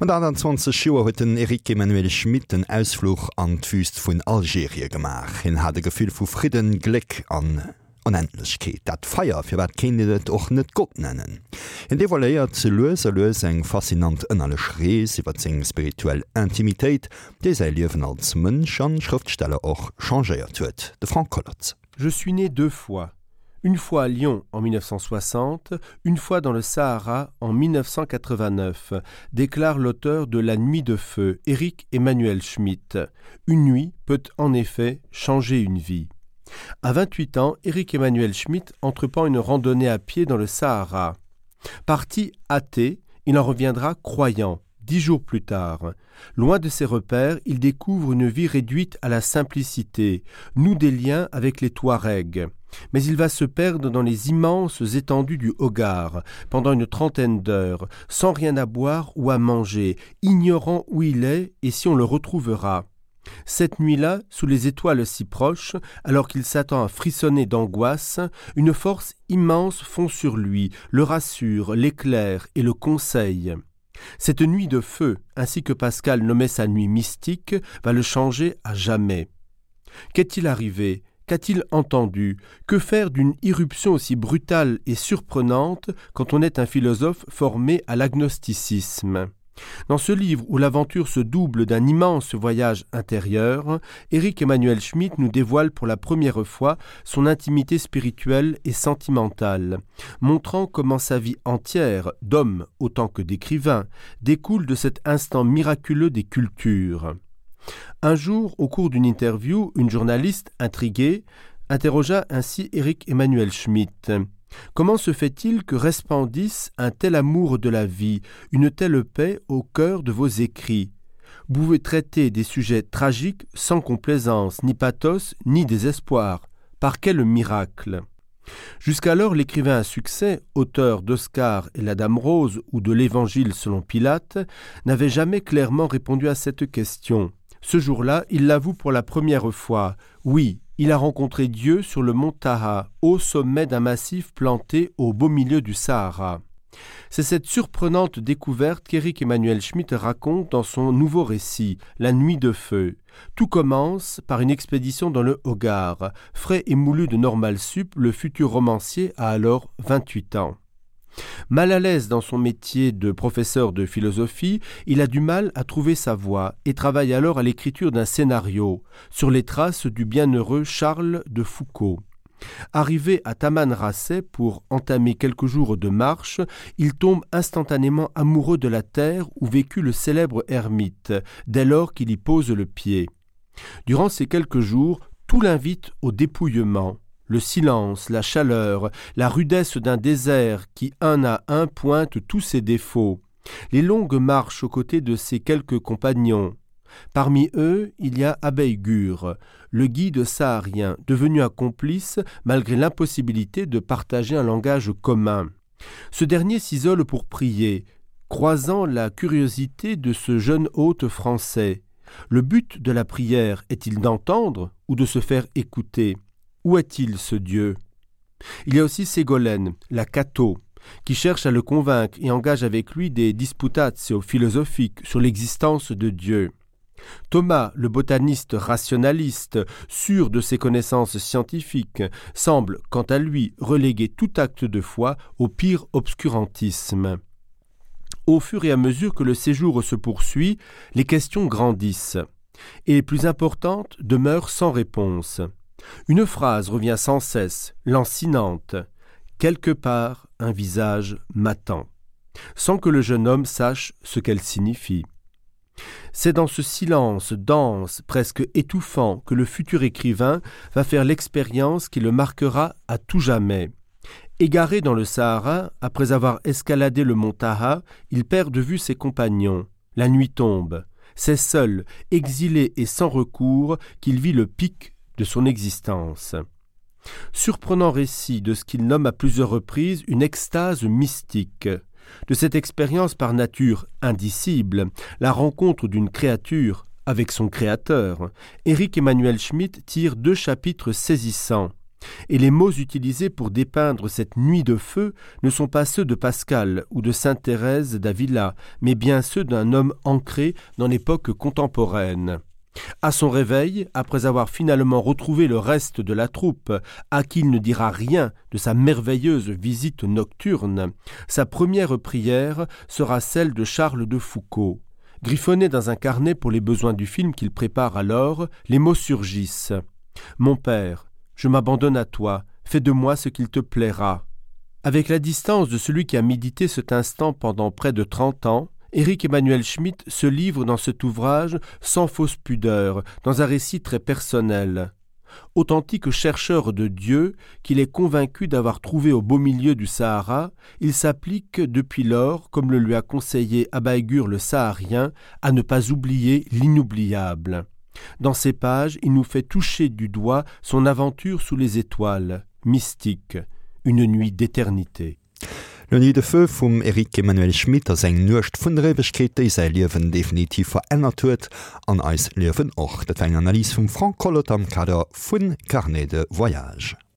Man an 20 Schuer huet den Erik Emanuel Schmidt den Ausfluch an d'Füst vun Algerie gemach. hin hat de Gefühl vu Frieden Gleck an Unendlichkeet, dat Feier fir wat kindet och net Gott nennen. En devaluéiert ze Loser Loes eng faszinant ënnerle Schrees iwwer zing spirituell Intimitéit, dé sei liewen als Mënch an Schriftsteller och changeiert huet, de Frank Kollatz. Je suis né deux fois. Une fois à Lyon en 1960, une fois dans le Sahara en 1989, déclare l'auteur de La Nuit de Feu, Éric Emmanuel Schmitt. Une nuit peut en effet changer une vie. À 28 ans, Éric Emmanuel Schmitt entreprend une randonnée à pied dans le Sahara. Parti athée, il en reviendra croyant. Dix jours plus tard, loin de ses repères, il découvre une vie réduite à la simplicité, noue des liens avec les Touaregs mais il va se perdre dans les immenses étendues du Hogar pendant une trentaine d'heures, sans rien à boire ou à manger, ignorant où il est et si on le retrouvera. Cette nuit-là, sous les étoiles si proches, alors qu'il s'attend à frissonner d'angoisse, une force immense fond sur lui, le rassure, l'éclaire et le conseille. Cette nuit de feu, ainsi que Pascal nommait sa nuit mystique, va le changer à jamais. Qu'est-il arrivé? Qu'a-t-il entendu? Que faire d'une irruption aussi brutale et surprenante quand on est un philosophe formé à l'agnosticisme? Dans ce livre où l'aventure se double d'un immense voyage intérieur, Éric Emmanuel Schmitt nous dévoile pour la première fois son intimité spirituelle et sentimentale, montrant comment sa vie entière, d'homme autant que d'écrivain, découle de cet instant miraculeux des cultures. Un jour, au cours d'une interview, une journaliste intriguée interrogea ainsi Éric Emmanuel Schmitt. Comment se fait-il que resplendisse un tel amour de la vie, une telle paix au cœur de vos écrits? Vous pouvez traiter des sujets tragiques sans complaisance, ni pathos, ni désespoir. Par quel miracle? Jusqu'alors, l'écrivain à succès, auteur d'Oscar et la Dame Rose ou de l'Évangile selon Pilate, n'avait jamais clairement répondu à cette question. Ce jour-là, il l'avoue pour la première fois. Oui, il a rencontré Dieu sur le mont Taha, au sommet d'un massif planté au beau milieu du Sahara. C'est cette surprenante découverte qu'Éric Emmanuel Schmitt raconte dans son nouveau récit, La Nuit de Feu. Tout commence par une expédition dans le Hogar. Frais et moulu de Normal Sup, le futur romancier a alors 28 ans. Mal à l'aise dans son métier de professeur de philosophie, il a du mal à trouver sa voie et travaille alors à l'écriture d'un scénario sur les traces du bienheureux Charles de Foucault. Arrivé à Tamanrasset pour entamer quelques jours de marche, il tombe instantanément amoureux de la terre où vécut le célèbre ermite, dès lors qu'il y pose le pied. Durant ces quelques jours, tout l'invite au dépouillement le silence, la chaleur, la rudesse d'un désert qui un à un pointe tous ses défauts, les longues marches aux côtés de ses quelques compagnons. Parmi eux, il y a Abeilgur, le guide saharien, devenu un complice malgré l'impossibilité de partager un langage commun. Ce dernier s'isole pour prier, croisant la curiosité de ce jeune hôte français. Le but de la prière est-il d'entendre ou de se faire écouter? Où est-il ce Dieu? Il y a aussi Ségolène, la Cato, qui cherche à le convaincre et engage avec lui des disputatio philosophiques sur l'existence de Dieu. Thomas, le botaniste rationaliste, sûr de ses connaissances scientifiques, semble, quant à lui, reléguer tout acte de foi au pire obscurantisme. Au fur et à mesure que le séjour se poursuit, les questions grandissent, et les plus importantes demeurent sans réponse. Une phrase revient sans cesse, lancinante. Quelque part, un visage m'attend, sans que le jeune homme sache ce qu'elle signifie. C'est dans ce silence dense, presque étouffant, que le futur écrivain va faire l'expérience qui le marquera à tout jamais. Égaré dans le Sahara, après avoir escaladé le mont Taha, il perd de vue ses compagnons. La nuit tombe. C'est seul, exilé et sans recours, qu'il vit le pic de son existence. Surprenant récit de ce qu'il nomme à plusieurs reprises une extase mystique, de cette expérience par nature indicible, la rencontre d'une créature avec son créateur, Éric Emmanuel Schmitt tire deux chapitres saisissants. Et les mots utilisés pour dépeindre cette nuit de feu ne sont pas ceux de Pascal ou de sainte Thérèse d'Avila, mais bien ceux d'un homme ancré dans l'époque contemporaine. À son réveil, après avoir finalement retrouvé le reste de la troupe, à qui il ne dira rien de sa merveilleuse visite nocturne, sa première prière sera celle de Charles de Foucault. Griffonné dans un carnet pour les besoins du film qu'il prépare alors, les mots surgissent. Mon père, je m'abandonne à toi, fais de moi ce qu'il te plaira. Avec la distance de celui qui a médité cet instant pendant près de trente ans, Éric Emmanuel Schmitt se livre dans cet ouvrage sans fausse pudeur, dans un récit très personnel. Authentique chercheur de Dieu, qu'il est convaincu d'avoir trouvé au beau milieu du Sahara, il s'applique depuis lors, comme le lui a conseillé Abaïgur le Saharien, à ne pas oublier l'inoubliable. Dans ces pages, il nous fait toucher du doigt son aventure sous les étoiles, mystique, une nuit d'éternité. Loni de Fëll vum Erik Emanuel Schmidt as eng nucht vun Rewechkete is sei Liwen definitiv verënnert huet an eis Liwen och, dat eng Analys vum Frank Collot am Kader vun Carnet de Voyage.